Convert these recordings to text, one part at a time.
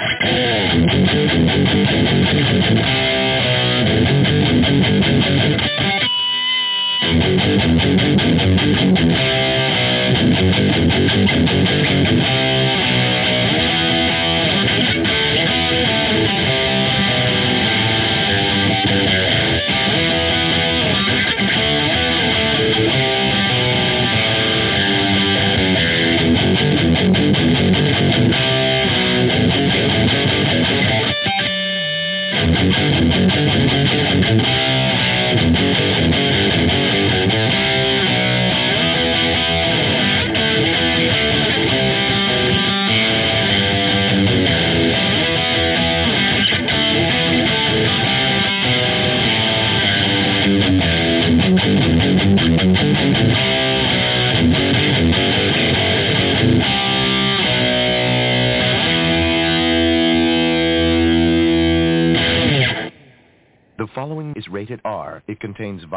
The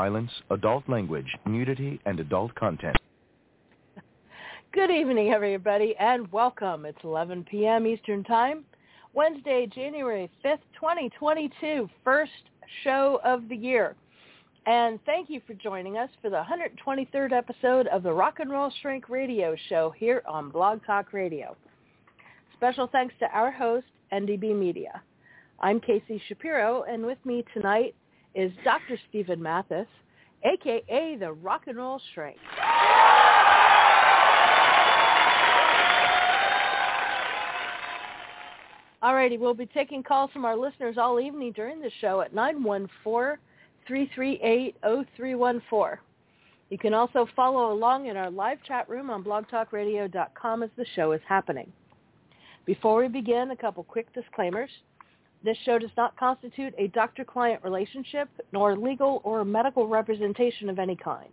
violence, adult language, nudity, and adult content. Good evening, everybody, and welcome. It's 11 p.m. Eastern Time, Wednesday, January 5th, 2022, first show of the year. And thank you for joining us for the 123rd episode of the Rock and Roll Shrink Radio Show here on Blog Talk Radio. Special thanks to our host, NDB Media. I'm Casey Shapiro, and with me tonight is Dr. Stephen Mathis, aka the Rock and Roll Shrink. Alrighty, we'll be taking calls from our listeners all evening during the show at 914-338-0314. You can also follow along in our live chat room on blogtalkradio.com as the show is happening. Before we begin, a couple quick disclaimers. This show does not constitute a doctor-client relationship, nor legal or medical representation of any kind.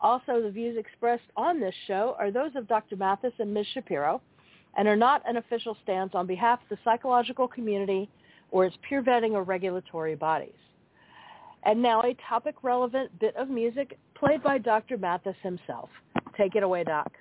Also, the views expressed on this show are those of Dr. Mathis and Ms. Shapiro and are not an official stance on behalf of the psychological community or its peer vetting or regulatory bodies. And now a topic-relevant bit of music played by Dr. Mathis himself. Take it away, Doc.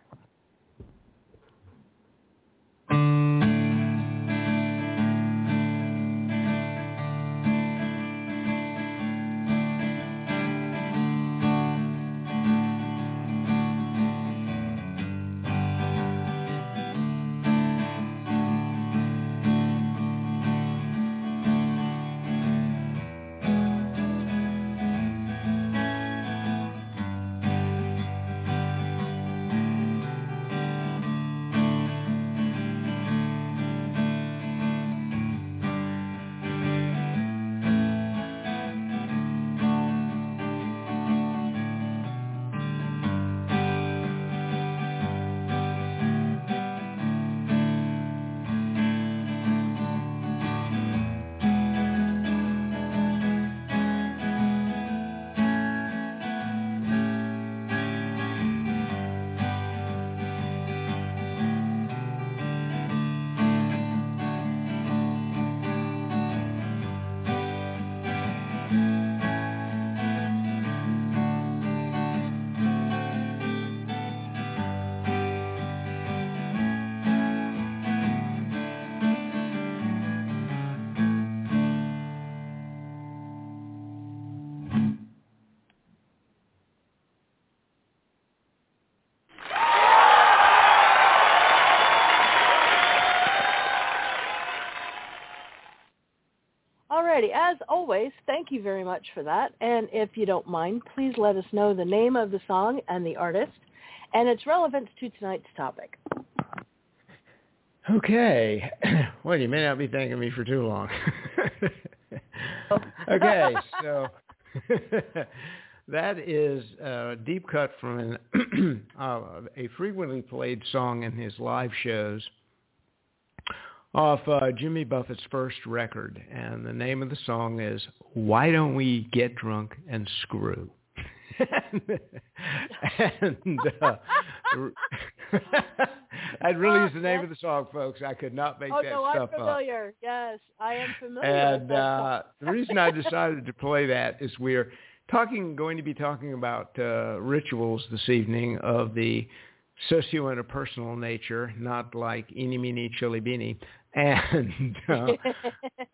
As always, thank you very much for that. And if you don't mind, please let us know the name of the song and the artist and its relevance to tonight's topic. Okay. Well, you may not be thanking me for too long. okay, so that is a deep cut from an, uh, a frequently played song in his live shows off uh, Jimmy Buffett's first record, and the name of the song is "Why Don't We Get Drunk and Screw." and uh, that really is the name of the song, folks. I could not make oh, that no, stuff I'm familiar. up. Yes, I am familiar. And uh, the reason I decided to play that is we're talking, going to be talking about uh, rituals this evening of the socio-interpersonal nature, not like eeny, meeny, chili, beanie, and uh,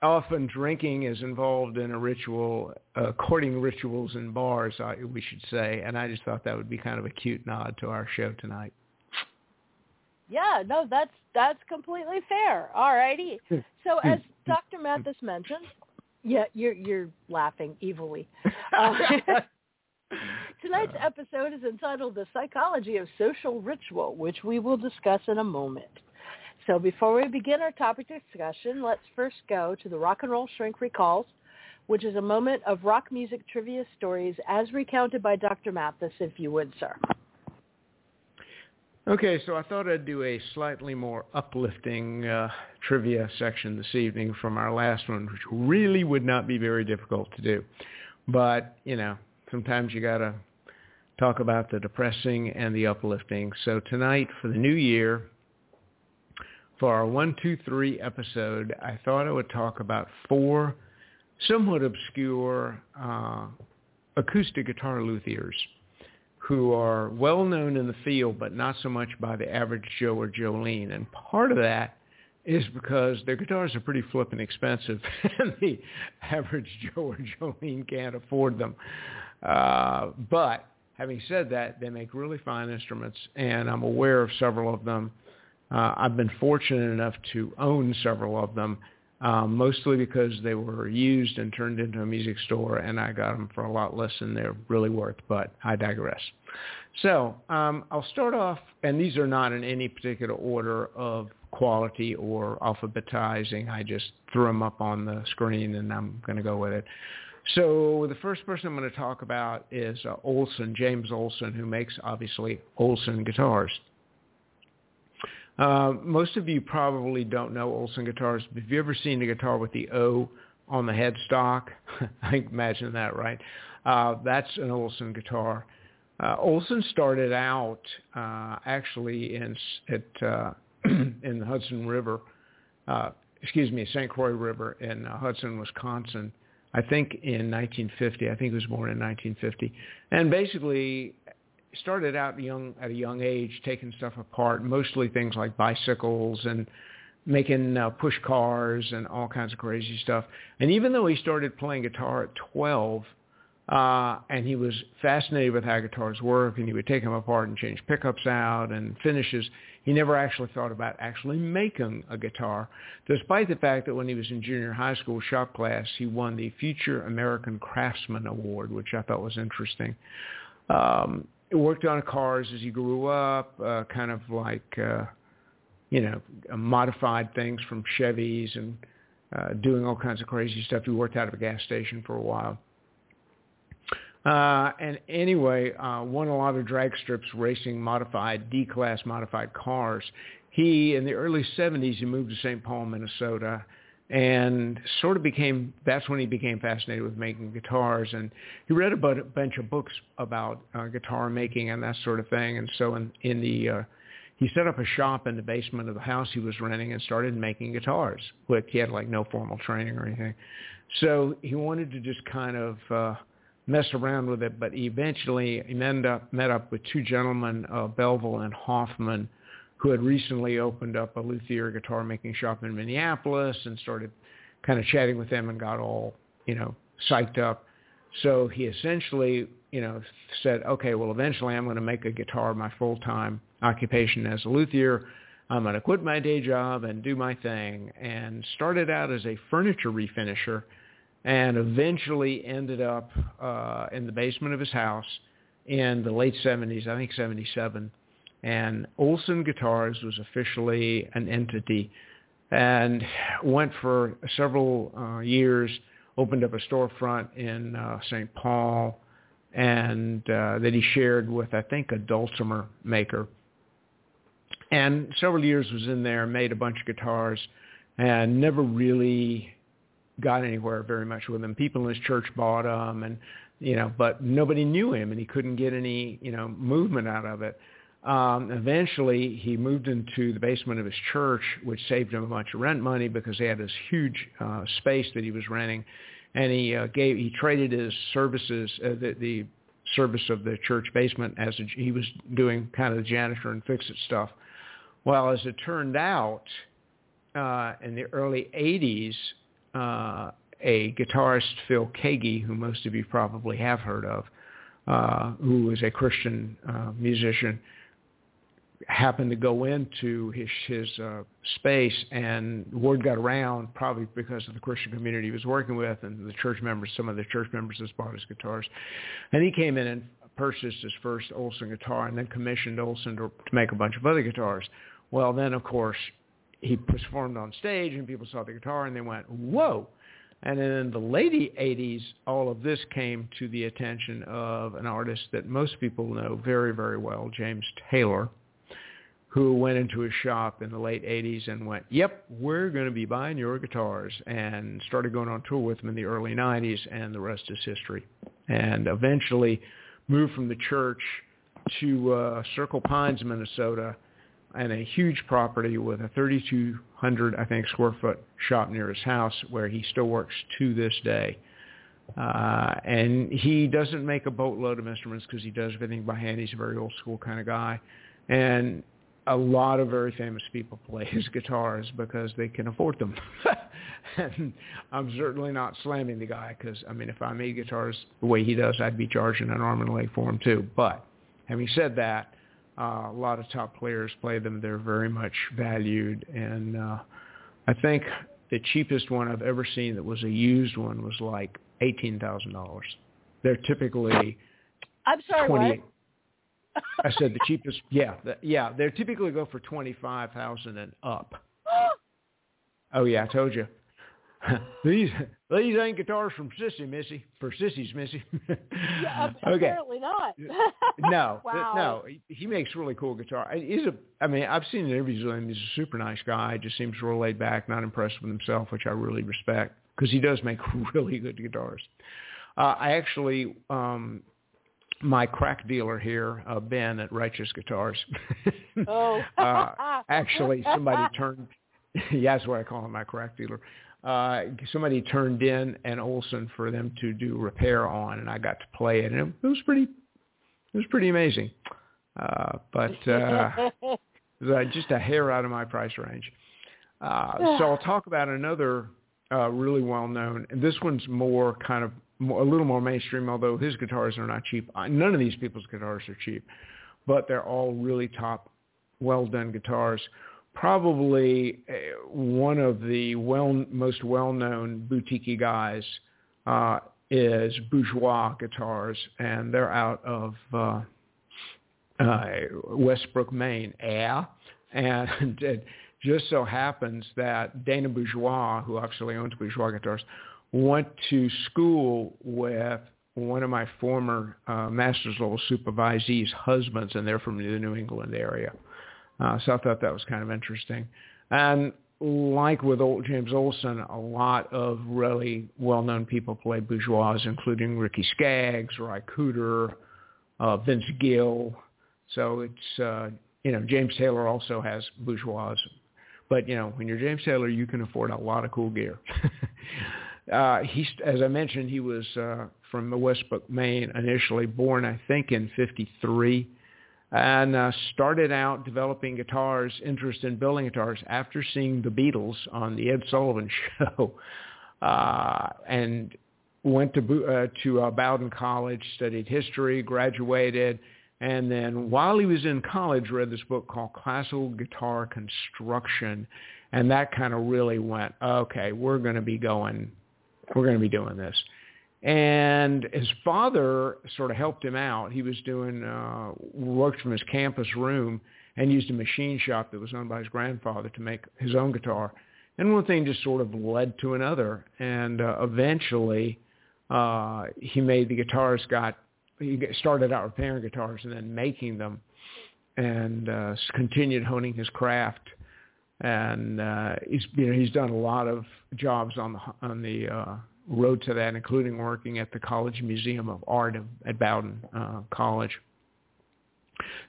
often drinking is involved in a ritual, uh, courting rituals in bars, I, we should say. And I just thought that would be kind of a cute nod to our show tonight. Yeah, no, that's that's completely fair. All righty. So as Dr. Mathis mentioned, yeah, you're you're laughing evilly. Uh, tonight's episode is entitled "The Psychology of Social Ritual," which we will discuss in a moment. So before we begin our topic discussion, let's first go to the Rock and Roll Shrink Recalls, which is a moment of rock music trivia stories as recounted by Dr. Mathis, if you would, sir. Okay, so I thought I'd do a slightly more uplifting uh, trivia section this evening from our last one, which really would not be very difficult to do. But, you know, sometimes you got to talk about the depressing and the uplifting. So tonight for the new year, for our 123 episode, I thought I would talk about four somewhat obscure uh, acoustic guitar luthiers who are well known in the field, but not so much by the average Joe or Jolene. And part of that is because their guitars are pretty flippin' expensive, and the average Joe or Jolene can't afford them. Uh, but having said that, they make really fine instruments, and I'm aware of several of them. Uh, I've been fortunate enough to own several of them, um, mostly because they were used and turned into a music store, and I got them for a lot less than they're really worth, but I digress. So um, I'll start off, and these are not in any particular order of quality or alphabetizing. I just threw them up on the screen, and I'm going to go with it. So the first person I'm going to talk about is uh, Olson, James Olson, who makes, obviously, Olson guitars. Uh, most of you probably don't know Olson guitars. Have you ever seen a guitar with the O on the headstock? I imagine that, right? Uh, that's an Olson guitar. Uh, Olson started out uh, actually in at uh, in the Hudson River, uh, excuse me, St. Croix River in Hudson, Wisconsin. I think in 1950. I think he was born in 1950, and basically started out young at a young age taking stuff apart, mostly things like bicycles and making uh, push cars and all kinds of crazy stuff. And even though he started playing guitar at 12, uh, and he was fascinated with how guitars work, and he would take them apart and change pickups out and finishes. He never actually thought about actually making a guitar, despite the fact that when he was in junior high school shop class, he won the Future American Craftsman Award, which I thought was interesting. Um, worked on cars as he grew up, uh, kind of like, uh, you know, modified things from Chevys and uh, doing all kinds of crazy stuff. He worked out of a gas station for a while. Uh, and anyway, uh, won a lot of drag strips racing modified, D-class modified cars. He, in the early 70s, he moved to St. Paul, Minnesota, and sort of became that's when he became fascinated with making guitars. And he read about a bunch of books about uh, guitar making and that sort of thing. And so in in the uh, he set up a shop in the basement of the house he was renting and started making guitars but he had like no formal training or anything. So he wanted to just kind of uh mess around with it but eventually he met up met up with two gentlemen uh Belville and Hoffman who had recently opened up a luthier guitar making shop in Minneapolis and started kind of chatting with them and got all, you know, psyched up. So he essentially, you know, said, okay, well, eventually I'm going to make a guitar my full-time occupation as a luthier. I'm going to quit my day job and do my thing and started out as a furniture refinisher and eventually ended up uh, in the basement of his house in the late 70s, I think 77, and Olson Guitars was officially an entity and went for several uh, years, opened up a storefront in uh, St. Paul and uh, that he shared with, I think, a dulcimer maker. And several years was in there, made a bunch of guitars, and never really got anywhere very much with them. People in his church bought them, and you know, but nobody knew him, and he couldn't get any, you know, movement out of it. Um, eventually, he moved into the basement of his church, which saved him a bunch of rent money because he had this huge uh, space that he was renting, and he uh, gave he traded his services, uh, the, the service of the church basement, as a, he was doing kind of the janitor and fix it stuff. Well, as it turned out, uh, in the early 80s, uh, a guitarist, Phil Keaggy, who most of you probably have heard of, uh, who was a Christian uh, musician, happened to go into his his uh, space, and word got around, probably because of the Christian community he was working with, and the church members, some of the church members just bought his guitars, and he came in and purchased his first Olson guitar, and then commissioned Olson to, to make a bunch of other guitars. Well, then of course he performed on stage, and people saw the guitar, and they went, "Whoa!" And then in the late 80s, all of this came to the attention of an artist that most people know very, very well, James Taylor, who went into his shop in the late 80s and went, yep, we're going to be buying your guitars, and started going on tour with him in the early 90s, and the rest is history. And eventually moved from the church to uh, Circle Pines, Minnesota, and a huge property with a 3,200, I think, square foot shop near his house where he still works to this day. Uh, and he doesn't make a boatload of instruments because he does everything by hand. He's a very old school kind of guy. And a lot of very famous people play his guitars because they can afford them. and I'm certainly not slamming the guy because, I mean, if I made guitars the way he does, I'd be charging an arm and a leg for him too. But having said that, uh, a lot of top players play them. They're very much valued. And uh, I think the cheapest one I've ever seen that was a used one was like $18,000. They're typically I'm sorry, 20, what? I said the cheapest. Yeah, the, yeah. They typically go for twenty five thousand and up. oh yeah, I told you. these these ain't guitars from Sissy Missy for sissies Missy. yeah, okay. Apparently not. no, wow. no. He makes really cool guitar. He's a. I mean, I've seen interviews with him. He's a super nice guy. Just seems real laid back, not impressed with himself, which I really respect because he does make really good guitars. Uh, I actually um, my crack dealer here, uh, Ben at Righteous Guitars. oh. uh, actually, somebody turned. yeah, that's what I call him, my crack dealer. Uh, somebody turned in an Olson for them to do repair on, and I got to play it, and it, it was pretty. It was pretty amazing, uh, but uh, it was, uh, just a hair out of my price range. Uh, so I'll talk about another uh, really well known, and this one's more kind of a little more mainstream, although his guitars are not cheap. None of these people's guitars are cheap, but they're all really top, well-done guitars. Probably uh, one of the well, most well-known boutique guys uh, is Bourgeois Guitars, and they're out of uh, uh, Westbrook, Maine. Yeah, and it just so happens that Dana Bourgeois, who actually owns Bourgeois Guitars, went to school with one of my former uh, master's level supervisees' husbands, and they're from the New England area. Uh, so I thought that was kind of interesting. And like with old James Olson, a lot of really well-known people play bourgeois, including Ricky Skaggs, Ry Cooder, uh, Vince Gill. So it's, uh, you know, James Taylor also has bourgeois. But, you know, when you're James Taylor, you can afford a lot of cool gear. Uh, he, as I mentioned, he was uh, from Westbrook, Maine, initially born, I think, in '53, and uh, started out developing guitars, interest in building guitars after seeing the Beatles on the Ed Sullivan Show, uh, and went to uh, to uh, Bowdoin College, studied history, graduated, and then while he was in college, read this book called Classical Guitar Construction, and that kind of really went, okay, we're going to be going we're going to be doing this. And his father sort of helped him out. He was doing, uh, worked from his campus room and used a machine shop that was owned by his grandfather to make his own guitar. And one thing just sort of led to another. And uh, eventually uh, he made the guitars, got, he started out repairing guitars and then making them and uh, continued honing his craft and uh, he's you know he's done a lot of jobs on the on the uh, road to that, including working at the College Museum of Art at Bowdoin uh, College.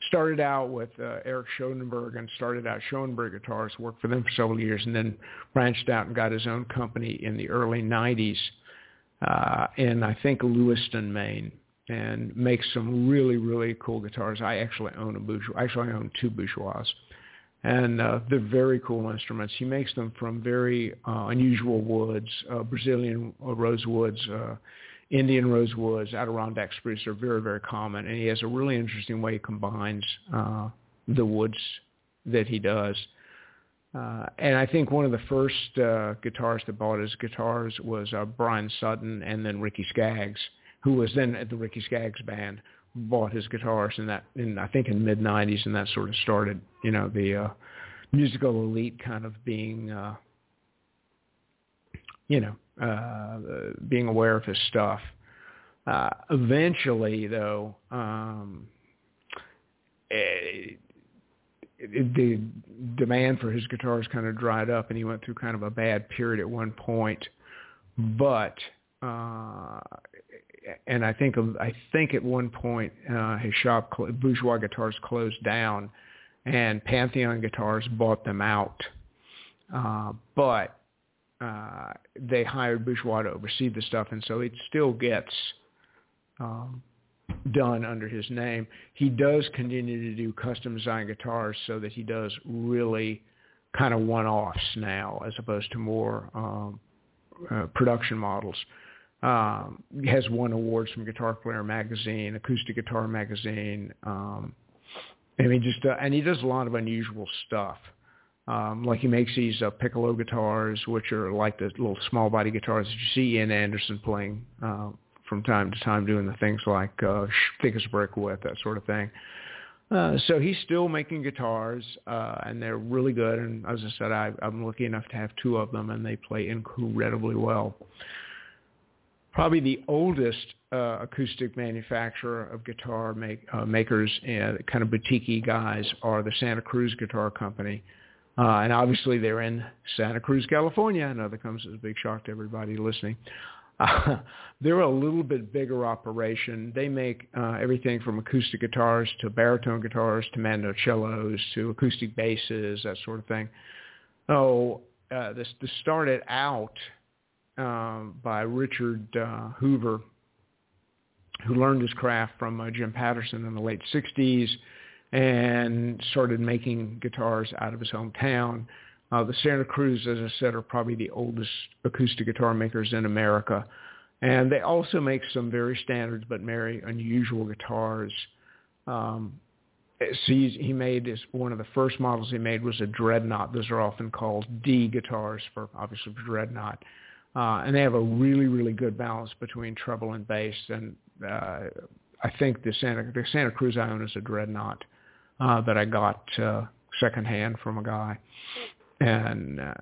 Started out with uh, Eric Schoenberg and started out Schoenberg Guitars, worked for them for several years, and then branched out and got his own company in the early '90s uh, in I think Lewiston, Maine, and makes some really really cool guitars. I actually own a bourgeois. Actually, I own two bourgeois and uh, they're very cool instruments. He makes them from very uh, unusual woods, uh, Brazilian rosewoods, uh, Indian rosewoods, Adirondack spruce are very, very common. And he has a really interesting way he combines uh, the woods that he does. Uh, and I think one of the first uh, guitarists that bought his guitars was uh, Bryan Sutton and then Ricky Skaggs, who was then at the Ricky Skaggs band, bought his guitars in that, in I think in mid '90s, and that sort of started, you know, the uh, musical elite kind of being, uh, you know, uh, being aware of his stuff. Uh, eventually, though, um, it, it, the demand for his guitars kind of dried up, and he went through kind of a bad period at one point. But uh, and I think I think at one point uh, his shop, Bourgeois Guitars, closed down, and Pantheon Guitars bought them out. Uh, but uh, they hired Bourgeois to oversee the stuff, and so it still gets um, done under his name. He does continue to do custom design guitars, so that he does really kind of one-offs now, as opposed to more um, uh, production models. Um, has won awards from Guitar Player magazine, Acoustic Guitar magazine. Um, I mean, just uh, and he does a lot of unusual stuff. Um, like he makes these uh, piccolo guitars, which are like the little small body guitars that you see Ian Anderson playing uh, from time to time, doing the things like uh, thick as brick with that sort of thing. Uh, so he's still making guitars, uh, and they're really good. And as I said, I, I'm lucky enough to have two of them, and they play incredibly well. Probably the oldest uh, acoustic manufacturer of guitar make, uh, makers, and kind of boutique guys, are the Santa Cruz Guitar Company. Uh, and obviously they're in Santa Cruz, California. I know that comes as a big shock to everybody listening. Uh, they're a little bit bigger operation. They make uh, everything from acoustic guitars to baritone guitars to mandocellos to acoustic basses, that sort of thing. Oh, uh, this, this started out um, by Richard uh, Hoover, who learned his craft from uh, Jim Patterson in the late 60s and started making guitars out of his hometown. Uh, the Santa Cruz, as I said, are probably the oldest acoustic guitar makers in America. And they also make some very standards but very unusual guitars. Um, so he made his, one of the first models he made was a dreadnought. Those are often called D guitars for obviously for dreadnought. Uh, and they have a really, really good balance between treble and bass. And uh, I think the Santa, the Santa Cruz I own is a dreadnought uh, that I got uh, secondhand from a guy. And uh,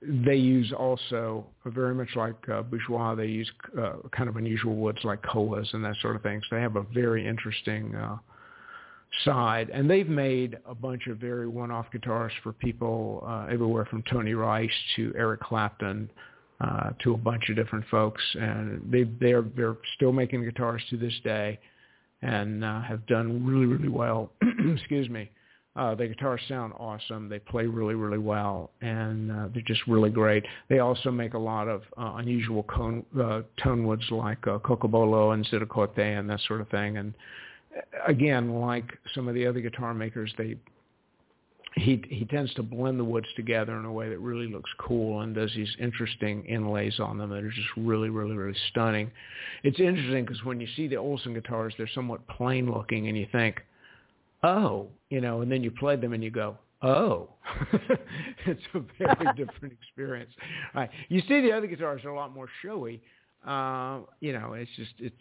they use also, very much like uh, Bourgeois, they use uh, kind of unusual woods like koas and that sort of thing. So they have a very interesting uh, side. And they've made a bunch of very one-off guitars for people uh, everywhere from Tony Rice to Eric Clapton uh, to a bunch of different folks. And they, they're, they're still making guitars to this day and uh, have done really, really well. Excuse me. Uh, the guitars sound awesome. They play really, really well, and uh, they're just really great. They also make a lot of uh, unusual cone, uh, tone woods like uh, Cocobolo and Ziricote and that sort of thing. And uh, again, like some of the other guitar makers, they he he tends to blend the woods together in a way that really looks cool and does these interesting inlays on them that are just really really really stunning. It's interesting because when you see the Olson guitars, they're somewhat plain looking, and you think, oh, you know, and then you play them and you go, oh, it's a very different experience. Right. You see the other guitars are a lot more showy. Uh, you know, it's just it's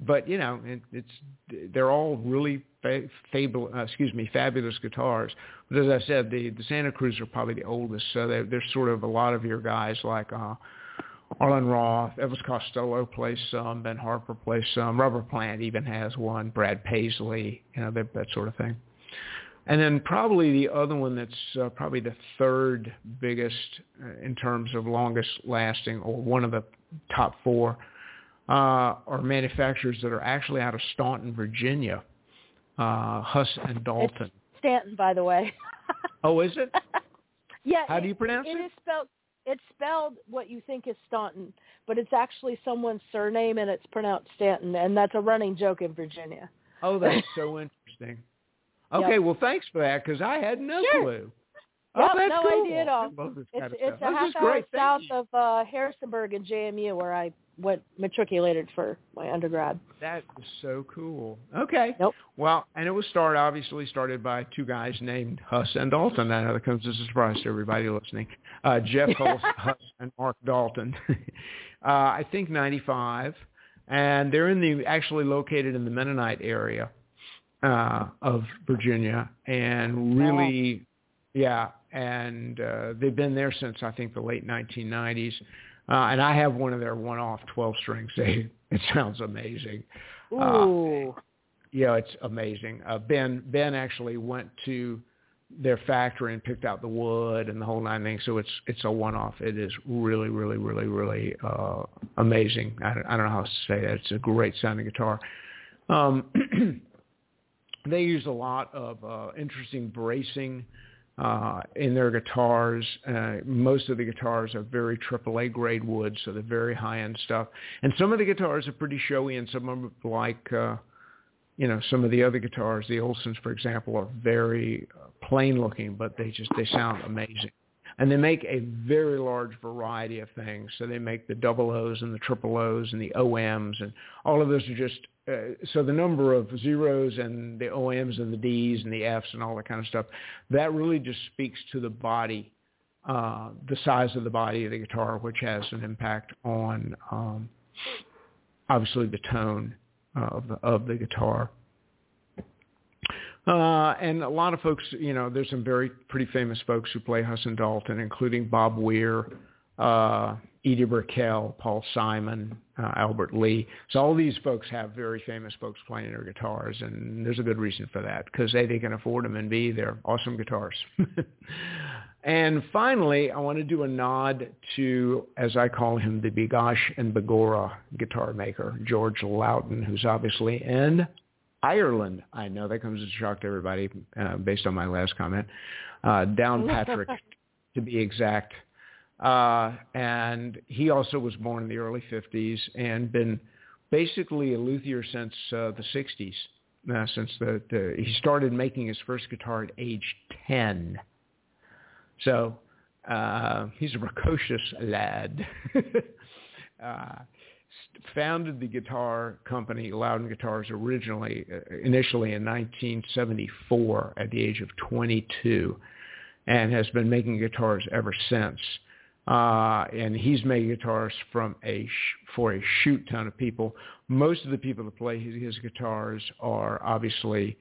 but you know, it, it's they're all really fa- fable, uh, excuse me, fabulous guitars. But as I said, the the Santa Cruz are probably the oldest, so they're, they're sort of a lot of your guys like uh, Arlen Roth, Elvis Costello plays some, Ben Harper plays some, Robert Plant even has one, Brad Paisley, you know, that, that sort of thing. And then probably the other one that's uh, probably the third biggest uh, in terms of longest lasting, or one of the top four, uh, are manufacturers that are actually out of Staunton, Virginia, uh, Huss and Dalton. It's Stanton, by the way. oh, is it? yeah. How do you pronounce it? It is spelled. It's spelled what you think is Staunton, but it's actually someone's surname, and it's pronounced Stanton, and that's a running joke in Virginia. Oh, that's so interesting. Okay, Yep. well, thanks for that because I had no Sure. clue. Yep, oh, that's no cool. idea at all. I love this It's it's a half hour great. South of uh, Harrisonburg and JMU, where I went matriculated for my undergrad. That is so cool. Okay. Nope. Well, and it was started obviously started by two guys named Huss and Dalton. I know that comes as a surprise to everybody listening. Uh, Jeff Huss, Huss and Mark Dalton. uh, I think ninety five, and they're in the actually located in the Mennonite area uh, of Virginia, and really, yeah, and uh, they've been there since I think the late nineteen nineties. Uh, and I have one of their one-off 12-strings. They, it sounds amazing. Uh, Ooh. Yeah, it's amazing. Uh, Ben Ben actually went to their factory and picked out the wood and the whole nine things. So it's it's a one-off. It is really, really, really, really uh, amazing. I don't, I don't know how to say that. It's a great sounding guitar. Um, they use a lot of uh, interesting bracing uh, in their guitars. Uh, most of the guitars are very AAA grade wood, so they're very high end stuff. And some of the guitars are pretty showy, and some of them, like uh, you know, some of the other guitars, the Olsons, for example, are very uh, plain looking, but they just they sound amazing. And they make a very large variety of things. So they make the double O's and the triple O's and the OMs, and all of those are just uh, so the number of zeros and the OMs and the Ds and the Fs and all that kind of stuff, that really just speaks to the body, uh, the size of the body of the guitar, which has an impact on um, obviously the tone of the, of the guitar. Uh, and a lot of folks, you know, there's some very pretty famous folks who play Huss and Dalton, including Bob Weir, uh, Edie Brickell, Paul Simon, uh, Albert Lee. So all these folks have very famous folks playing their guitars, and there's a good reason for that because A, they can afford them, and B, they're awesome guitars. and finally, I want to do a nod to, as I call him, the Bigosh and Begora guitar maker, George Lowden, who's obviously in Ireland. I know that comes as a shock to everybody uh, based on my last comment. Uh, Downpatrick, to be exact. Uh, and he also was born in the early 50s and been basically a luthier since uh, the 60s. Uh, since the, the he started making his first guitar at age 10. So uh, he's a precocious lad. uh, founded the guitar company Lowden Guitars originally, uh, initially in 1974 at the age of 22, and has been making guitars ever since. Uh, and he's made guitars from a sh- for a shoot ton of people. Most of the people that play his, his guitars are obviously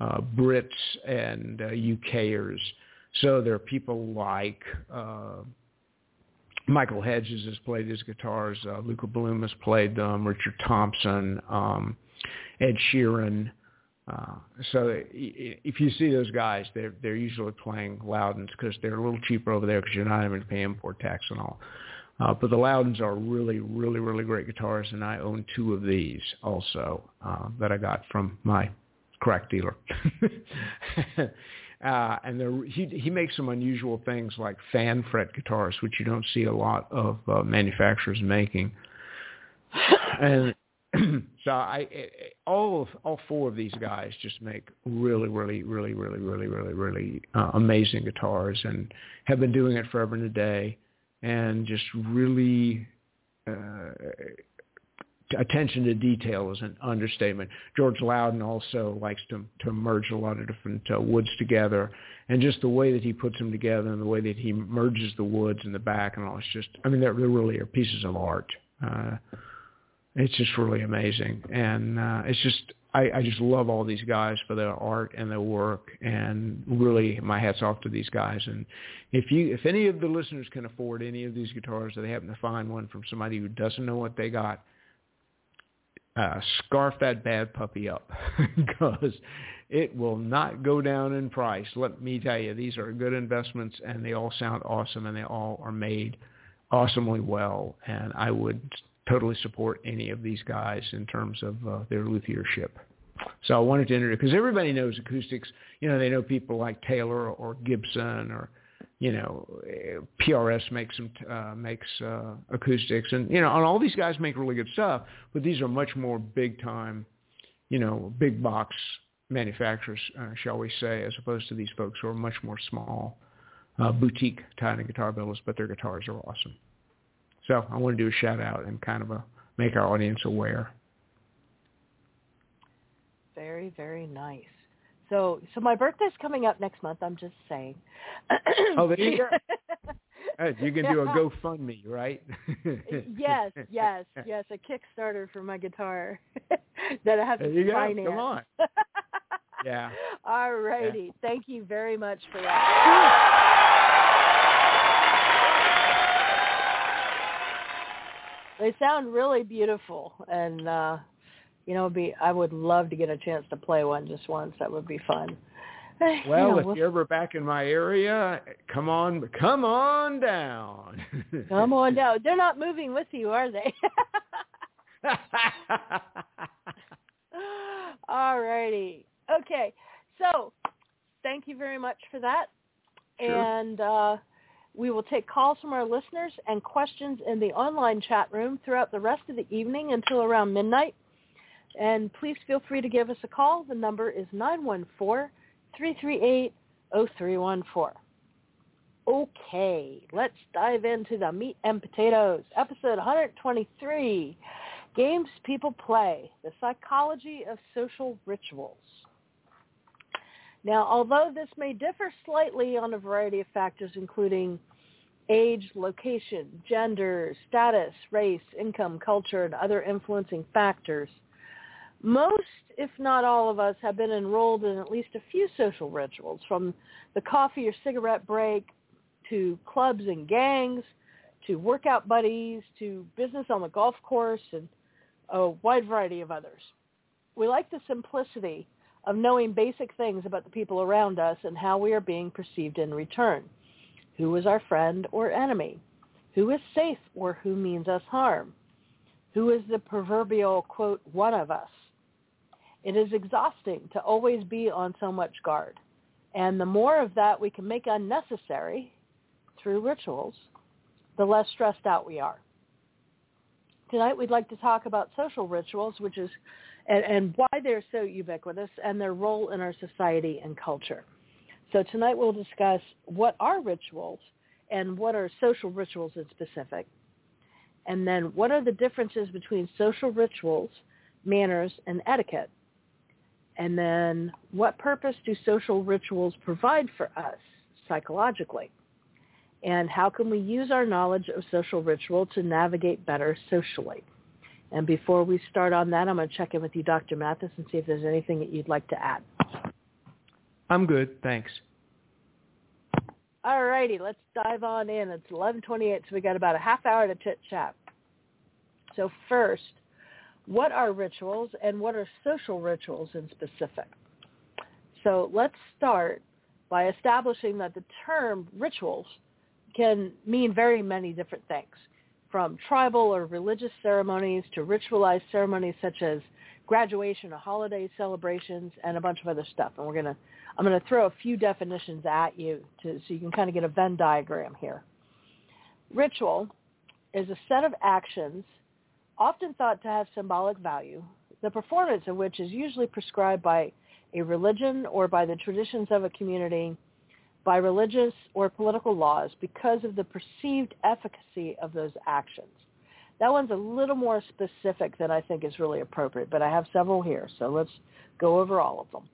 uh, Brits and uh, UKers. So there are people like uh, Michael Hedges has played his guitars. Uh, Luka Bloom has played them. Richard Thompson, um, Ed Sheeran. Uh, so if you see those guys, they're they're usually playing Lowdens because they're a little cheaper over there because you're not having to pay import tax and all. Uh, but the Lowdens are really, really, really great guitars, and I own two of these also uh, that I got from my crack dealer. uh, and they're, he he makes some unusual things like fan fret guitars, which you don't see a lot of uh, manufacturers making. and so I all of, all four of these guys just make really really really really really really really uh, amazing guitars and have been doing it forever and a day and just really uh, attention to detail is an understatement. George Lowden also likes to to merge a lot of different uh, woods together, and just the way that he puts them together and the way that he merges the woods in the back and all. It's just, I mean, they really are pieces of art. Uh, it's just really amazing, and uh, it's just I, I just love all these guys for their art and their work, and really my hats off to these guys. And if you if any of the listeners can afford any of these guitars, or they happen to find one from somebody who doesn't know what they got, uh, scarf that bad puppy up because it will not go down in price. Let me tell you, these are good investments, and they all sound awesome, and they all are made awesomely well. And I would totally support any of these guys in terms of uh, their luthiership. So I wanted to introduce because everybody knows acoustics. You know, they know people like Taylor or Gibson or you know PRS makes some uh, makes uh, acoustics, and you know, and all these guys make really good stuff. But these are much more big time, you know, big box manufacturers, uh, shall we say, as opposed to these folks who are much more small, uh, boutique of guitar builders, but their guitars are awesome. So I want to do a shout out and kind of a, make our audience aware. Very, very nice. So, so my birthday's coming up next month. I'm just saying. oh, there you go. You can do a GoFundMe, right? yes, yes, yes. A Kickstarter for my guitar that I have there to you finance. Go. Come on. yeah. All righty. Yeah. Thank you very much for that. They sound really beautiful, and uh, you know, be I would love to get a chance to play one just once. That would be fun. Well, you know, if we'll, you're ever back in my area, come on, come on down. come on down. They're not moving with you, are they? All righty. Okay. So, thank you very much for that. Sure. And uh, we will take calls from our listeners and questions in the online chat room throughout the rest of the evening until around midnight. And please feel free to give us a call. The number is 914 338-0314. Okay, let's dive into the meat and potatoes. Episode 123, Games People Play, the Psychology of Social Rituals. Now, although this may differ slightly on a variety of factors, including age, location, gender, status, race, income, culture, and other influencing factors, most, if not all of us, have been enrolled in at least a few social rituals, from the coffee or cigarette break to clubs and gangs to workout buddies to business on the golf course and a wide variety of others. We like the simplicity of knowing basic things about the people around us and how we are being perceived in return. Who is our friend or enemy? Who is safe or who means us harm? Who is the proverbial, quote, one of us? It is exhausting to always be on so much guard. And the more of that we can make unnecessary through rituals, the less stressed out we are. Tonight we'd like to talk about social rituals, which is and, and why they're so ubiquitous and their role in our society and culture. So tonight we'll discuss what are rituals and what are social rituals in specific. And then what are the differences between social rituals, manners, and etiquette? And then what purpose do social rituals provide for us psychologically? And how can we use our knowledge of social ritual to navigate better socially? And before we start on that, I'm going to check in with you, Dr. Mathis, and see if there's anything that you'd like to add. I'm good, thanks. All righty, let's dive on in. It's 11:28, so we got about a half hour to chit chat. So first, what are rituals and what are social rituals in specific? So let's start by establishing that the term rituals can mean very many different things, from tribal or religious ceremonies to ritualized ceremonies such as graduation or holiday celebrations and a bunch of other stuff. And we're to, I'm going to throw a few definitions at you to, so you can kind of get a Venn diagram here. Ritual is a set of actions often thought to have symbolic value, the performance of which is usually prescribed by a religion or by the traditions of a community, by religious or political laws because of the perceived efficacy of those actions. That one's a little more specific than I think is really appropriate, but I have several here, so let's go over all of them.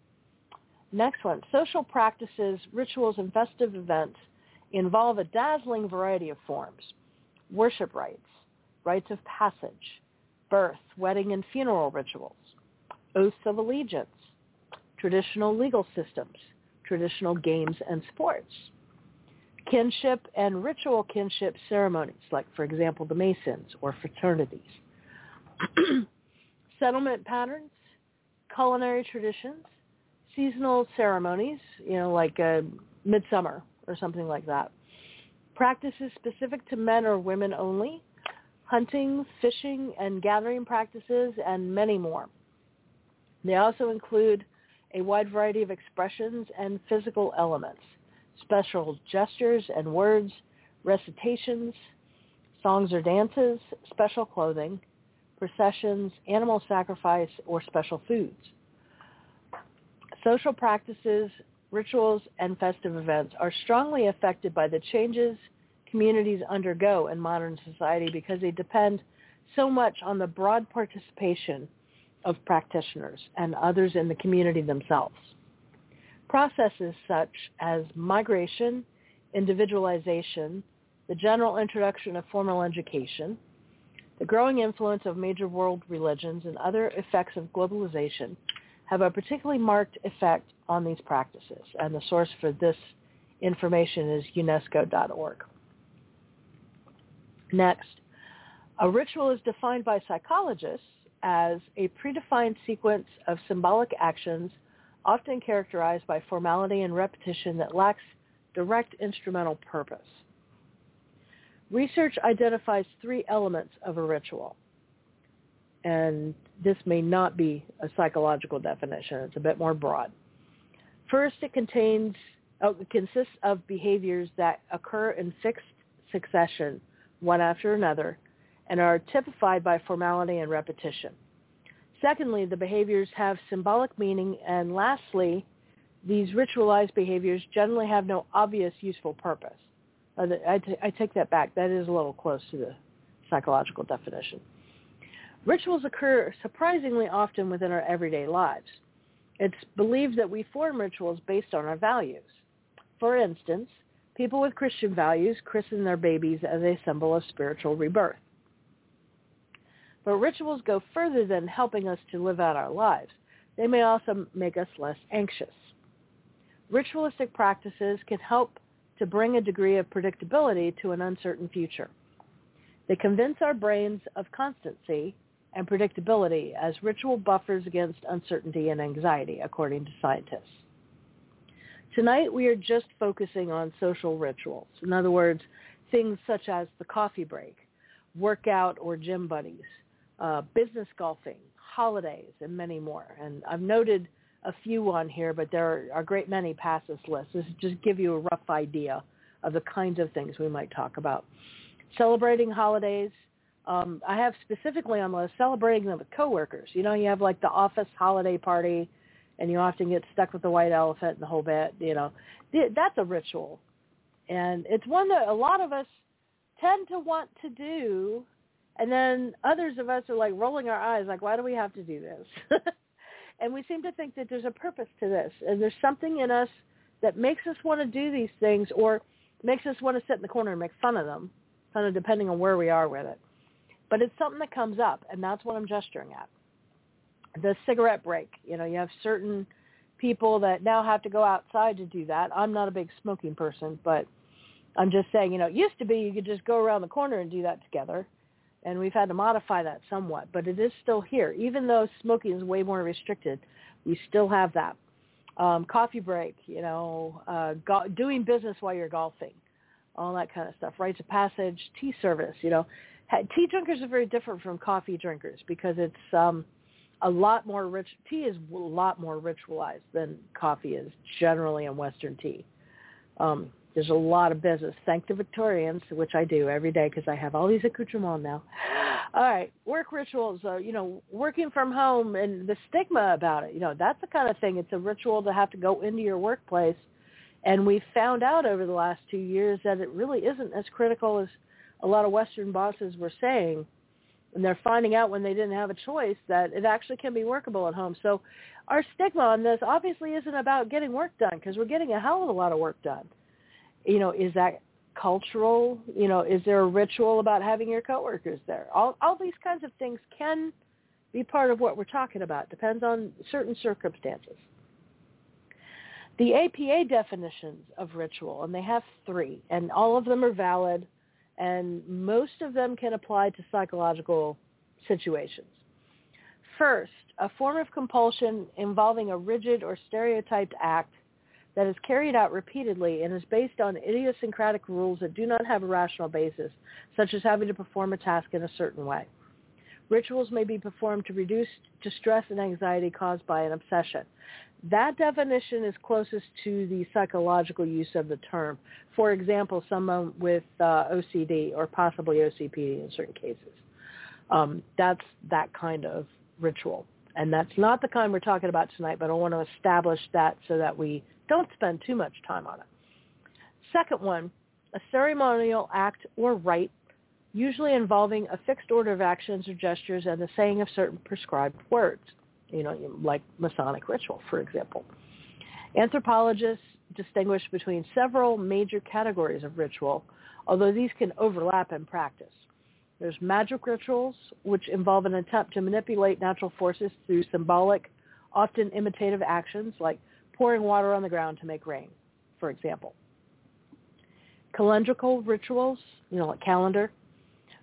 Next one, social practices, rituals, and festive events involve a dazzling variety of forms. Worship rites, rites of passage, birth, wedding, and funeral rituals, oaths of allegiance, traditional legal systems, traditional games and sports, kinship and ritual kinship ceremonies, like, for example, the Masons or fraternities, settlement patterns, culinary traditions, seasonal ceremonies, you know, like uh, midsummer or something like that, practices specific to men or women only, hunting, fishing, and gathering practices, and many more. They also include a wide variety of expressions and physical elements, special gestures and words, recitations, songs or dances, special clothing, processions, animal sacrifice, or special foods. Social practices, rituals, and festive events are strongly affected by the changes communities undergo in modern society because they depend so much on the broad participation of practitioners and others in the community themselves. Processes such as migration, individualization, the general introduction of formal education, the growing influence of major world religions, and other effects of globalization have a particularly marked effect on these practices. And the source for this information is unesco.org. Next, a ritual is defined by psychologists as a predefined sequence of symbolic actions often characterized by formality and repetition that lacks direct instrumental purpose. Research identifies three elements of a ritual. And this may not be a psychological definition. It's a bit more broad. First, it contains oh, it consists of behaviors that occur in fixed succession, one after another, and are typified by formality and repetition. Secondly, the behaviors have symbolic meaning. And lastly, these ritualized behaviors generally have no obvious useful purpose. Uh, I, t- I take that back. That is a little close to the psychological definition. Rituals occur surprisingly often within our everyday lives. It's believed that we form rituals based on our values. For instance, people with Christian values christen their babies as a symbol of spiritual rebirth. But rituals go further than helping us to live out our lives. They may also make us less anxious. Ritualistic practices can help to bring a degree of predictability to an uncertain future. They convince our brains of constancy and predictability as ritual buffers against uncertainty and anxiety, according to scientists. Tonight we are just focusing on social rituals. In other words, things such as the coffee break, workout or gym buddies, uh, business golfing, holidays, and many more. And I've noted a few on here, but there are a great many past this list. This is just give you a rough idea of the kinds of things we might talk about. Celebrating holidays. Um, I have specifically on the list celebrating them with coworkers. You know, you have like the office holiday party, and you often get stuck with the white elephant and the whole bit. You know, that's a ritual, and it's one that a lot of us tend to want to do and then others of us are like rolling our eyes, like, why do we have to do this? and we seem to think that there's a purpose to this. And there's something in us that makes us want to do these things or makes us want to sit in the corner and make fun of them, kind of depending on where we are with it. But it's something that comes up, and that's what I'm gesturing at. The cigarette break. You know, you have certain people that now have to go outside to do that. I'm not a big smoking person, but I'm just saying, you know, it used to be you could just go around the corner and do that together and we've had to modify that somewhat, but it is still here. Even though smoking is way more restricted, we still have that. Um, coffee break, you know, uh, go- doing business while you're golfing, all that kind of stuff. Rites of passage, tea service, you know. Tea drinkers are very different from coffee drinkers because it's um, a lot more rich. Tea is a lot more ritualized than coffee is generally in Western tea. Um, there's a lot of business. Thank the Victorians, which I do every day because I have all these accoutrements now. All right, work rituals. Uh, you know, working from home and the stigma about it. You know, that's the kind of thing. It's a ritual to have to go into your workplace, and we found out over the last two years that it really isn't as critical as a lot of Western bosses were saying. And they're finding out when they didn't have a choice that it actually can be workable at home. So our stigma on this obviously isn't about getting work done because we're getting a hell of a lot of work done you know, is that cultural? You know, is there a ritual about having your coworkers there? All all these kinds of things can be part of what we're talking about. Depends on certain circumstances. The APA definitions of ritual, and they have three, and all of them are valid, and most of them can apply to psychological situations. First, a form of compulsion involving a rigid or stereotyped act that is carried out repeatedly and is based on idiosyncratic rules that do not have a rational basis, such as having to perform a task in a certain way. Rituals may be performed to reduce distress and anxiety caused by an obsession. That definition is closest to the psychological use of the term. For example, someone with uh, OCD or possibly OCPD in certain cases. Um, that's that kind of ritual. And that's not the kind we're talking about tonight, but I want to establish that so that we don't spend too much time on it. Second one, a ceremonial act or rite, usually involving a fixed order of actions or gestures and the saying of certain prescribed words, you know, like Masonic ritual, for example. Anthropologists distinguish between several major categories of ritual, although these can overlap in practice. There's magic rituals, which involve an attempt to manipulate natural forces through symbolic, often imitative actions like pouring water on the ground to make rain, for example. Calendrical rituals, you know, like calendar,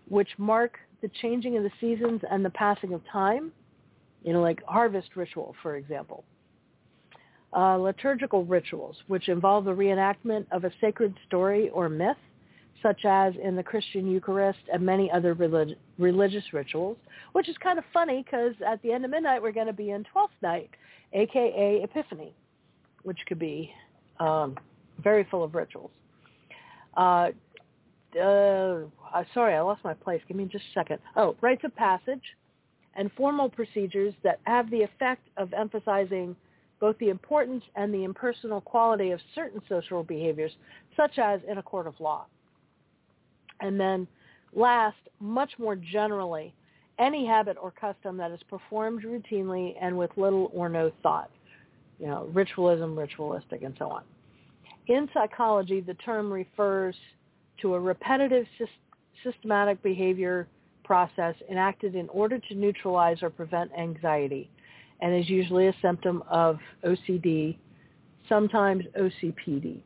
which mark the changing of the seasons and the passing of time, you know, like harvest ritual, for example. Uh, liturgical rituals, which involve the reenactment of a sacred story or myth, such as in the Christian Eucharist and many other relig- religious rituals, which is kind of funny because at the end of midnight we're going to be in Twelfth Night, aka Epiphany, which could be um, very full of rituals. Uh, uh, sorry, I lost my place. Give me just a second. Oh, rites of passage and formal procedures that have the effect of emphasizing both the importance and the impersonal quality of certain social behaviors, such as in a court of law. And then last, much more generally, any habit or custom that is performed routinely and with little or no thought. You know, ritualism, ritualistic, and so on. In psychology, the term refers to a repetitive systematic behavior process enacted in order to neutralize or prevent anxiety and is usually a symptom of OCD, sometimes OCPD.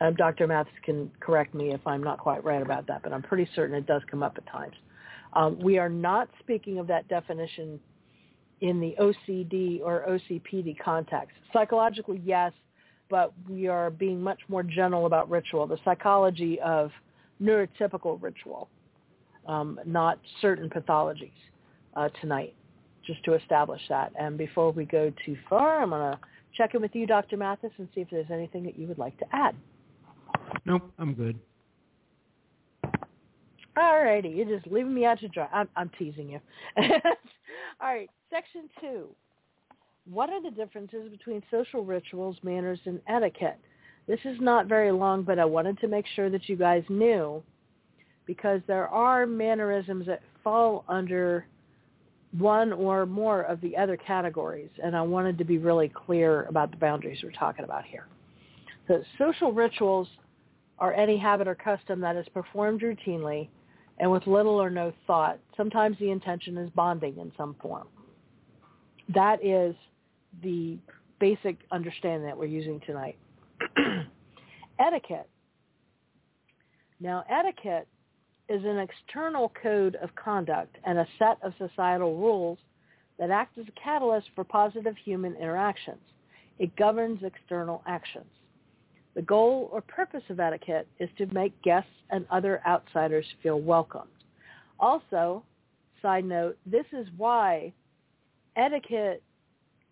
Uh, Dr. Mathis can correct me if I'm not quite right about that, but I'm pretty certain it does come up at times. Um, we are not speaking of that definition in the OCD or OCPD context. Psychologically, yes, but we are being much more general about ritual, the psychology of neurotypical ritual, um, not certain pathologies uh, tonight, just to establish that. And before we go too far, I'm going to check in with you, Dr. Mathis, and see if there's anything that you would like to add. Nope, I'm good. All righty, you're just leaving me out to dry. I'm, I'm teasing you. All right, section two. What are the differences between social rituals, manners, and etiquette? This is not very long, but I wanted to make sure that you guys knew because there are mannerisms that fall under one or more of the other categories, and I wanted to be really clear about the boundaries we're talking about here. So social rituals are any habit or custom that is performed routinely and with little or no thought. Sometimes the intention is bonding in some form. That is the basic understanding that we're using tonight. etiquette. Now, etiquette is an external code of conduct and a set of societal rules that act as a catalyst for positive human interactions. It governs external actions. The goal or purpose of etiquette is to make guests and other outsiders feel welcomed. Also, side note, this is why etiquette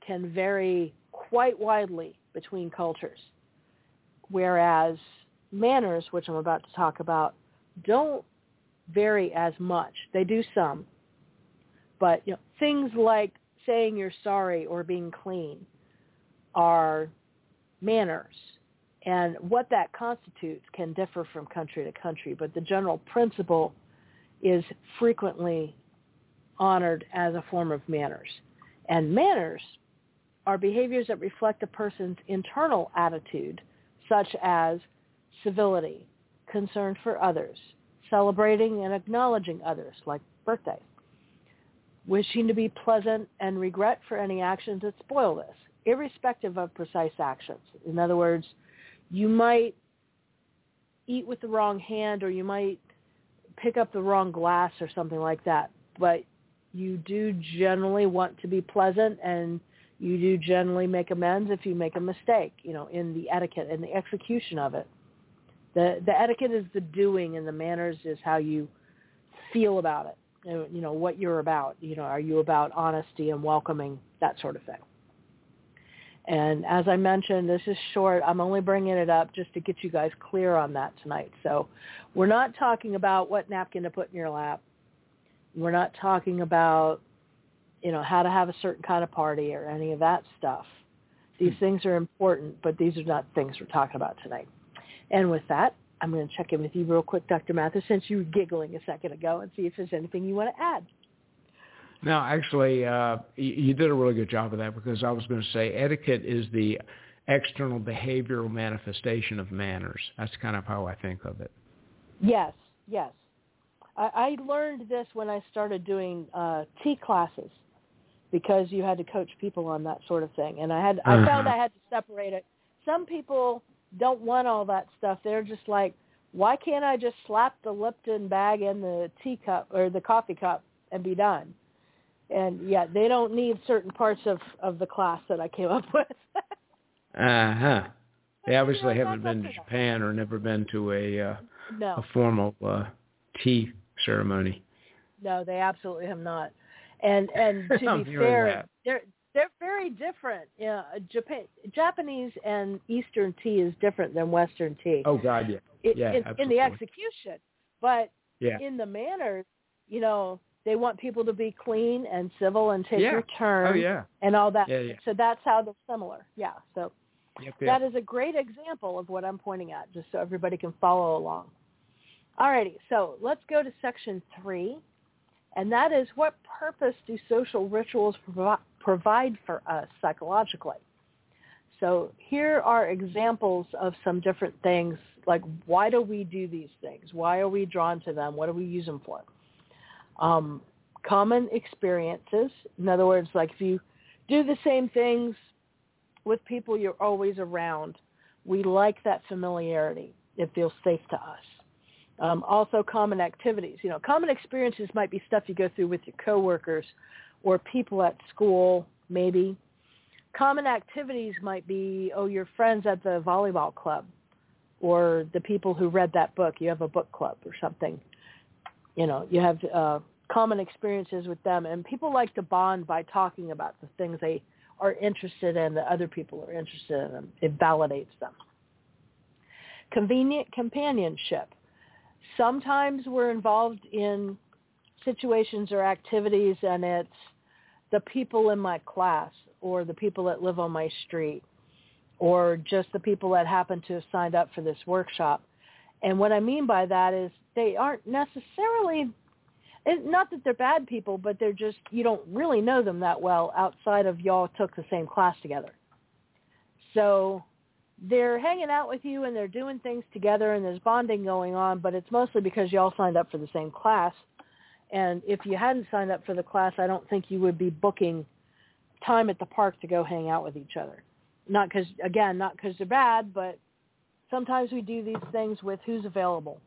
can vary quite widely between cultures, whereas manners, which I'm about to talk about, don't vary as much. They do some, but you know, things like saying you're sorry or being clean are manners and what that constitutes can differ from country to country, but the general principle is frequently honored as a form of manners. And manners are behaviors that reflect a person's internal attitude, such as civility, concern for others, celebrating and acknowledging others, like birthday, wishing to be pleasant and regret for any actions that spoil this, irrespective of precise actions. In other words, you might eat with the wrong hand or you might pick up the wrong glass or something like that. But you do generally want to be pleasant and you do generally make amends if you make a mistake, you know, in the etiquette and the execution of it. The the etiquette is the doing and the manners is how you feel about it. You know, what you're about. You know, are you about honesty and welcoming, that sort of thing. And as I mentioned, this is short. I'm only bringing it up just to get you guys clear on that tonight. So we're not talking about what napkin to put in your lap. We're not talking about you know, how to have a certain kind of party or any of that stuff. These Hmm. things are important, but these are not things we're talking about tonight. And with that, I'm going to check in with you real quick, Dr. Mathis, since you were giggling a second ago, and see if there's anything you want to add. No, actually, uh, you, did a really good job of that because I was going to say etiquette is the external behavioral manifestation of manners. That's kind of how I think of it. Yes, yes. I, I learned this when I started doing uh, tea classes because you had to coach people on that sort of thing, and I had I found Uh-huh. I had to separate it. Some people don't want all that stuff. They're just like, why can't I just slap the Lipton bag in the teacup or the coffee cup and be done? And yeah, they don't need certain parts of of the class that I came up with. Uh huh. They obviously haven't been to. Japan or never been to a uh, no. a formal uh, tea ceremony. No, they absolutely have not. And and to be fair, they're they're very different. Yeah, Japan, Japanese and Eastern tea is different than Western tea. Oh God, yeah, It- yeah, in, in the execution, but yeah, in the manners, you know, they want people to be clean and civil and take Yeah. your oh, turn oh yeah, and all that. Yeah, yeah. So that's how they're similar. Yeah. So yep, yeah. that is a great example of what I'm pointing at, just so everybody can follow along. Alrighty, so let's go to section three, and that is what purpose do social rituals provi- provide for us psychologically? So here are examples of some different things, like why do we do these things? Why are we drawn to them? What do we use them for? Um, common experiences. In other words, like if you do the same things with people you're always around, we like that familiarity. It feels safe to us. Um, also, common activities. You know, common experiences might be stuff you go through with your coworkers or people at school, maybe. Common activities might be, oh, your friends at the volleyball club or the people who read that book. You have a book club or something. You know, you have uh, common experiences with them. And people like to bond by talking about the things they are interested in that other people are interested in. Them. It validates them. Convenient companionship. Sometimes we're involved in situations or activities and it's the people in my class or the people that live on my street or just the people that happen to have signed up for this workshop. And what I mean by that is they aren't necessarily not that they're bad people, but they're just you don't really know them that well outside of y'all took the same class together. So they're hanging out with you and they're doing things together and there's bonding going on, but it's mostly because y'all signed up for the same class. And if you hadn't signed up for the class, I don't think you would be booking time at the park to go hang out with each other. Not because, again, not because they're bad, but sometimes we do these things with who's available.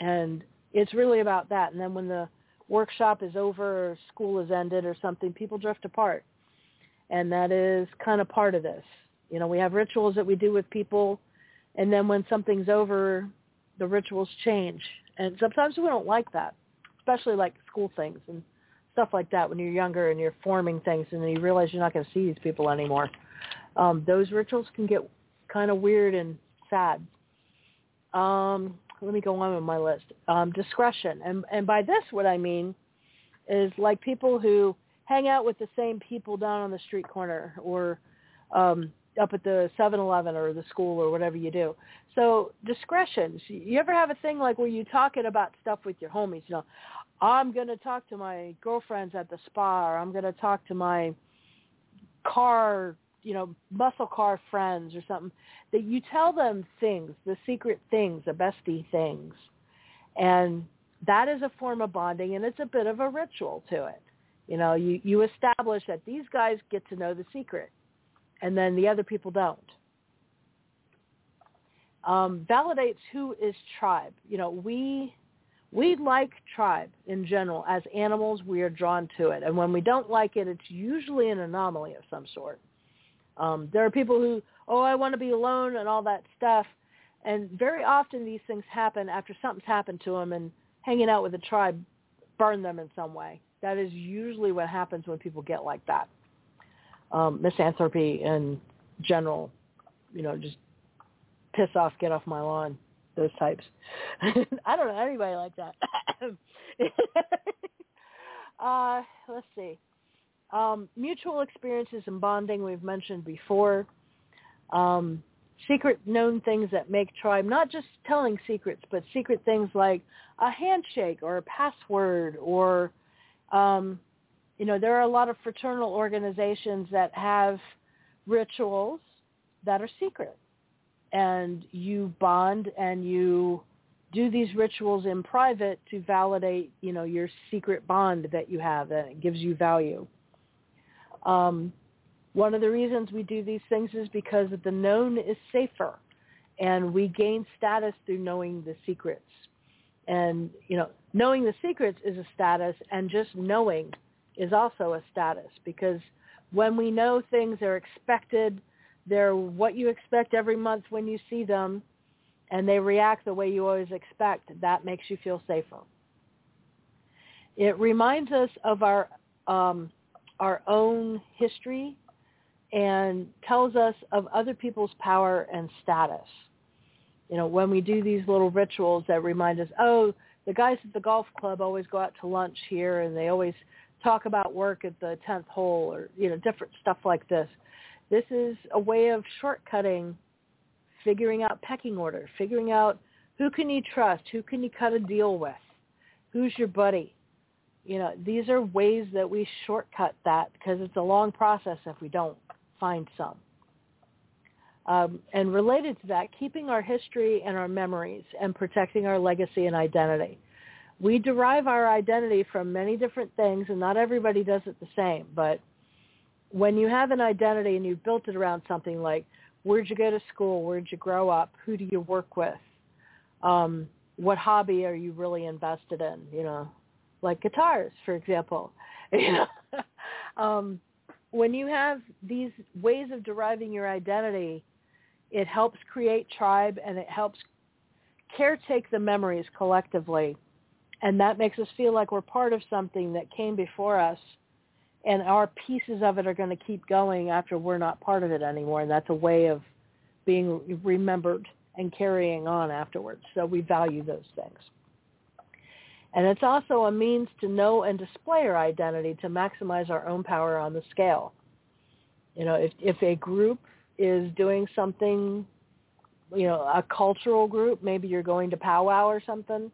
And it's really about that. And then when the workshop is over or school is ended or something, people drift apart. And that is kind of part of this. You know, we have rituals that we do with people, and then when something's over, the rituals change. And sometimes we don't like that, especially like school things and stuff like that when you're younger and you're forming things and then you realize you're not going to see these people anymore. Um, those rituals can get kind of weird and sad. Um, let me go on with my list. Um, discretion. And, and by this, what I mean is like people who hang out with the same people down on the street corner or um, up at the 7-Eleven or the school or whatever you do. So discretion. You ever have a thing like where you talking about stuff with your homies? You know, I'm going to talk to my girlfriends at the spa or I'm going to talk to my car, you know, muscle car friends or something. That you tell them things, the secret things, the bestie things. And that is a form of bonding and it's a bit of a ritual to it. You know, you, you establish that these guys get to know the secret and then the other people don't. Um, validates who is tribe. You know, we we like tribe in general. As animals, we are drawn to it, and when we don't like it, it's usually an anomaly of some sort. Um, there are people who, oh, I want to be alone and all that stuff, and very often these things happen after something's happened to them, and hanging out with the tribe burned them in some way. That is usually what happens when people get like that um, misanthropy in general, you know, just piss off, get off my lawn, those types. I don't know anybody like that. uh, let's see. Um, mutual experiences and bonding we've mentioned before. Um, secret known things that make tribe, not just telling secrets, but secret things like a handshake or a password or, um, you know, there are a lot of fraternal organizations that have rituals that are secret. And you bond and you do these rituals in private to validate, you know, your secret bond that you have and it gives you value. Um, one of the reasons we do these things is because the known is safer and we gain status through knowing the secrets. And, you know, knowing the secrets is a status and just knowing is also a status because when we know things are expected, they're what you expect every month when you see them, and they react the way you always expect, that makes you feel safer. It reminds us of our um, our own history and tells us of other people's power and status. You know, when we do these little rituals that remind us, oh, the guys at the golf club always go out to lunch here and they always talk about work at the 10th hole or, you know, different stuff like this. This is a way of shortcutting figuring out pecking order, figuring out who can you trust, who can you cut a deal with, who's your buddy, you know, these are ways that we shortcut that because it's a long process if we don't find some. Um, and related to that, keeping our history and our memories and protecting our legacy and identity. We derive our identity from many different things, and not everybody does it the same. But when you have an identity and you've built it around something like where'd you go to school, where'd you grow up, who do you work with, um, what hobby are you really invested in, you know, like guitars, for example. You know, um, when you have these ways of deriving your identity, it helps create tribe and it helps caretake the memories collectively. And that makes us feel like we're part of something that came before us and our pieces of it are going to keep going after we're not part of it anymore. And that's a way of being remembered and carrying on afterwards. So we value those things. And it's also a means to know and display our identity to maximize our own power on the scale. You know, if, if a group is doing something, you know, a cultural group, maybe you're going to powwow or something,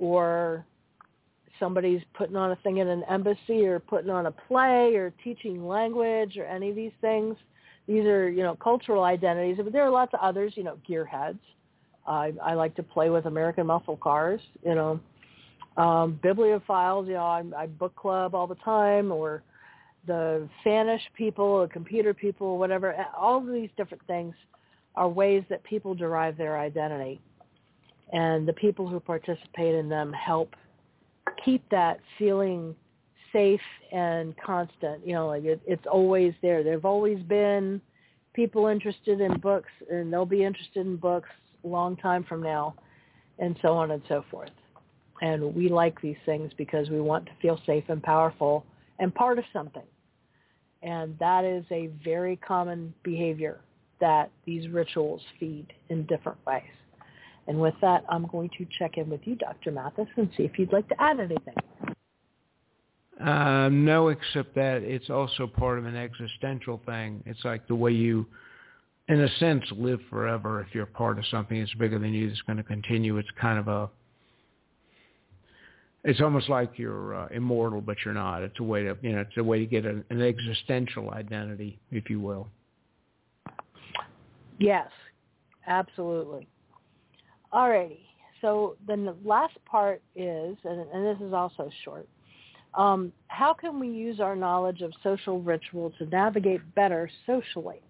or somebody's putting on a thing in an embassy or putting on a play or teaching language or any of these things. These are, you know, cultural identities. But there are lots of others, you know, gearheads. I, I like to play with American muscle cars, you know, um, bibliophiles, you know, I, I book club all the time, or the fanish people, the computer people, whatever. All of these different things are ways that people derive their identity, and the people who participate in them help keep that feeling safe and constant. You know, like it, it's always there. There've always been people interested in books, and they'll be interested in books a long time from now, and so on and so forth. And we like these things because we want to feel safe and powerful and part of something. And that is a very common behavior that these rituals feed in different ways. And with that, I'm going to check in with you, Dr. Mathis, and see if you'd like to add anything. Uh, no, except that it's also part of an existential thing. It's like the way you, in a sense, live forever. If you're part of something that's bigger than you, that's going to continue. It's kind of a it's almost like you're uh, immortal, but you're not. It's a way to, you know, it's a way to get an, an existential identity, if you will. Yes, absolutely. All righty. So then the last part is, and, and this is also short, um, how can we use our knowledge of social ritual to navigate better socially?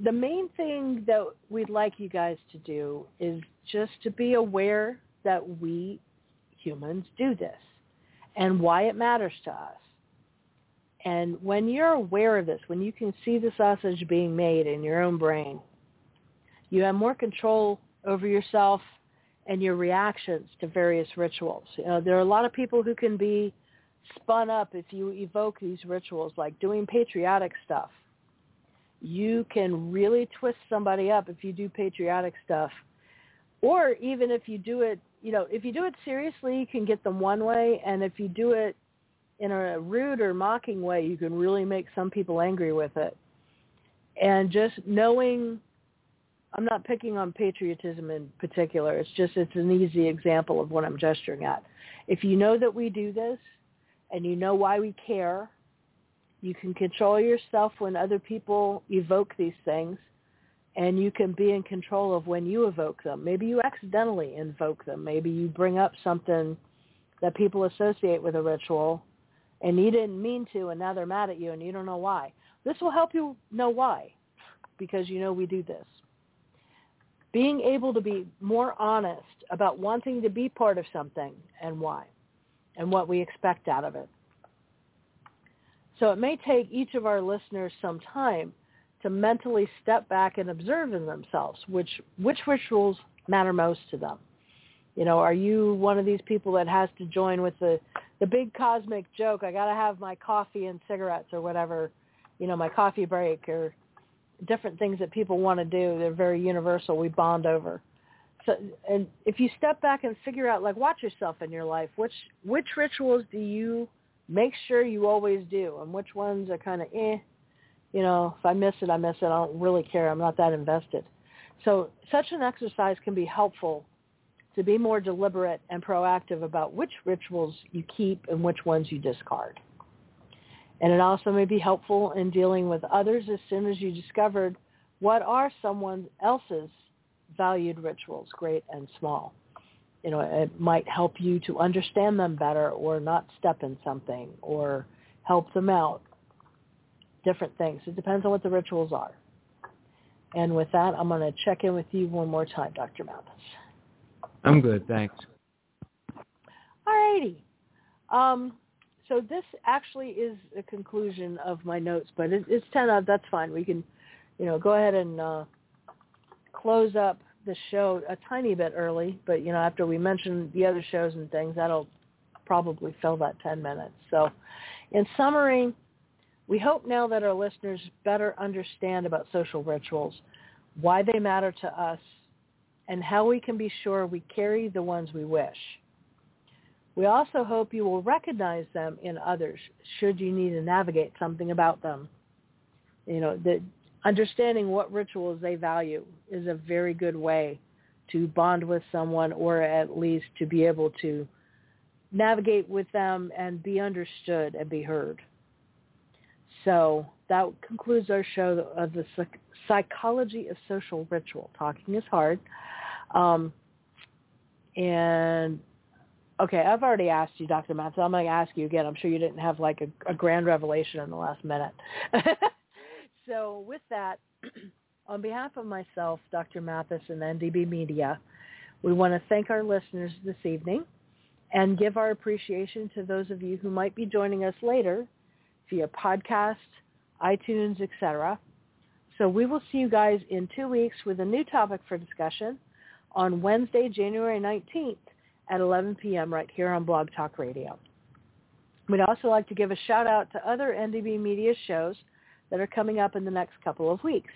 The main thing that we'd like you guys to do is just to be aware that we humans do this and why it matters to us. And when you're aware of this, when you can see the sausage being made in your own brain, you have more control over yourself and your reactions to various rituals. You know, there are a lot of people who can be spun up if you evoke these rituals, like doing patriotic stuff. You can really twist somebody up if you do patriotic stuff. Or even if you do it you know, if you do it seriously, you can get them one way, and if you do it in a rude or mocking way, you can really make some people angry with it. And just knowing, I'm not picking on patriotism in particular. It's just it's an easy example of what I'm gesturing at. If you know that we do this, and you know why we care, you can control yourself when other people evoke these things and you can be in control of when you evoke them. Maybe you accidentally invoke them. Maybe you bring up something that people associate with a ritual and you didn't mean to and now they're mad at you and you don't know why. This will help you know why because you know we do this. Being able to be more honest about wanting to be part of something and why and what we expect out of it. So it may take each of our listeners some time to mentally step back and observe in themselves which which rituals matter most to them. You know, are you one of these people that has to join with the the big cosmic joke? I got to have my coffee and cigarettes or whatever, you know, my coffee break or different things that people want to do. They're very universal. We bond over. So, and if you step back and figure out, like, watch yourself in your life. Which which rituals do you make sure you always do, and which ones are kind of eh, you know, if I miss it, I miss it. I don't really care. I'm not that invested. So such an exercise can be helpful to be more deliberate and proactive about which rituals you keep and which ones you discard. And it also may be helpful in dealing with others as soon as you discovered what are someone else's valued rituals, great and small. You know, it might help you to understand them better or not step in something or help them out different things. It depends on what the rituals are. And with that, I'm going to check in with you one more time, Dr. Mathis. I'm good, thanks. All righty. Um, so this actually is a conclusion of my notes, but it, it's 10 out. That's fine. We can, you know, go ahead and uh, close up the show a tiny bit early, but, you know, after we mention the other shows and things, that'll probably fill that 10 minutes. So in summary, we hope now that our listeners better understand about social rituals, why they matter to us, and how we can be sure we carry the ones we wish. We also hope you will recognize them in others should you need to navigate something about them. You know, that understanding what rituals they value is a very good way to bond with someone or at least to be able to navigate with them and be understood and be heard. So that concludes our show of the psychology of social ritual. Talking is hard. Um, and okay, I've already asked you, Dr. Mathis. I'm going to ask you again. I'm sure you didn't have like a, a grand revelation in the last minute. so with that, on behalf of myself, Dr. Mathis, and NDB Media, we want to thank our listeners this evening and give our appreciation to those of you who might be joining us later via podcast, iTunes, etc. So we will see you guys in two weeks with a new topic for discussion on Wednesday, January 19th at 11 p.m. right here on Blog Talk Radio. We'd also like to give a shout out to other NDB Media shows that are coming up in the next couple of weeks.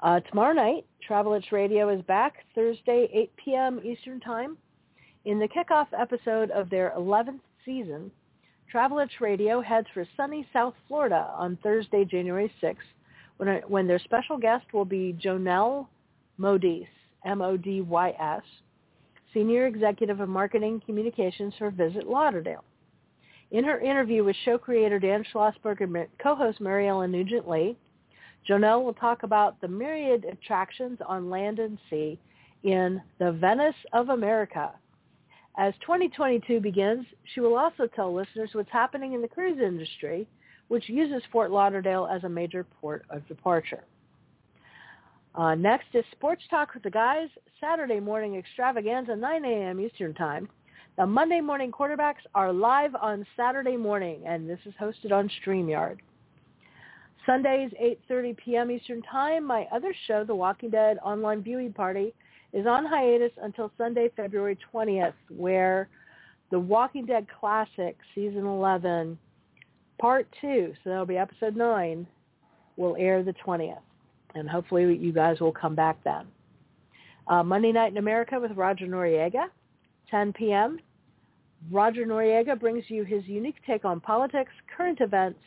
Uh, tomorrow night, Travel Itch Radio is back Thursday, 8 p.m. Eastern Time in the kickoff episode of their 11th season Travel Itch Radio heads for sunny South Florida on Thursday, January 6th, when, when their special guest will be Jonelle Modys, M-O-D-Y-S, Senior Executive of Marketing Communications for Visit Lauderdale. In her interview with show creator Dan Schlossberg and co-host Mary Ellen Nugent-Lee, Jonelle will talk about the myriad attractions on land and sea in the Venice of America, as 2022 begins, she will also tell listeners what's happening in the cruise industry, which uses Fort Lauderdale as a major port of departure. Uh, next is Sports Talk with the Guys, Saturday morning extravaganza, 9 a.m. Eastern Time. The Monday morning quarterbacks are live on Saturday morning, and this is hosted on StreamYard. Sundays, 8.30 p.m. Eastern Time, my other show, The Walking Dead Online Viewing Party, is on hiatus until Sunday, February 20th, where The Walking Dead Classic Season 11, Part 2, so that'll be Episode 9, will air the 20th. And hopefully you guys will come back then. Uh, Monday Night in America with Roger Noriega, 10 p.m. Roger Noriega brings you his unique take on politics, current events,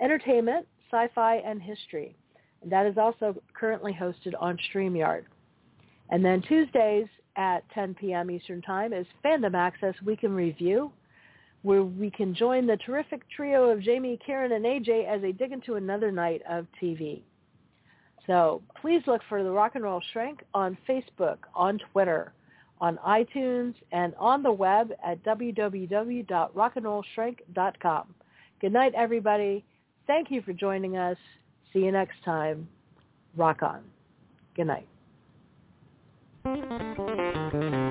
entertainment, sci-fi, and history. And that is also currently hosted on StreamYard. And then Tuesdays at 10 p.m. Eastern Time is Fandom Access Week in Review, where we can join the terrific trio of Jamie, Karen, and AJ as they dig into another night of TV. So please look for the Rock and Roll Shrink on Facebook, on Twitter, on iTunes, and on the web at www.rockandrollshrink.com. Good night, everybody. Thank you for joining us. See you next time. Rock on. Good night. Thank you.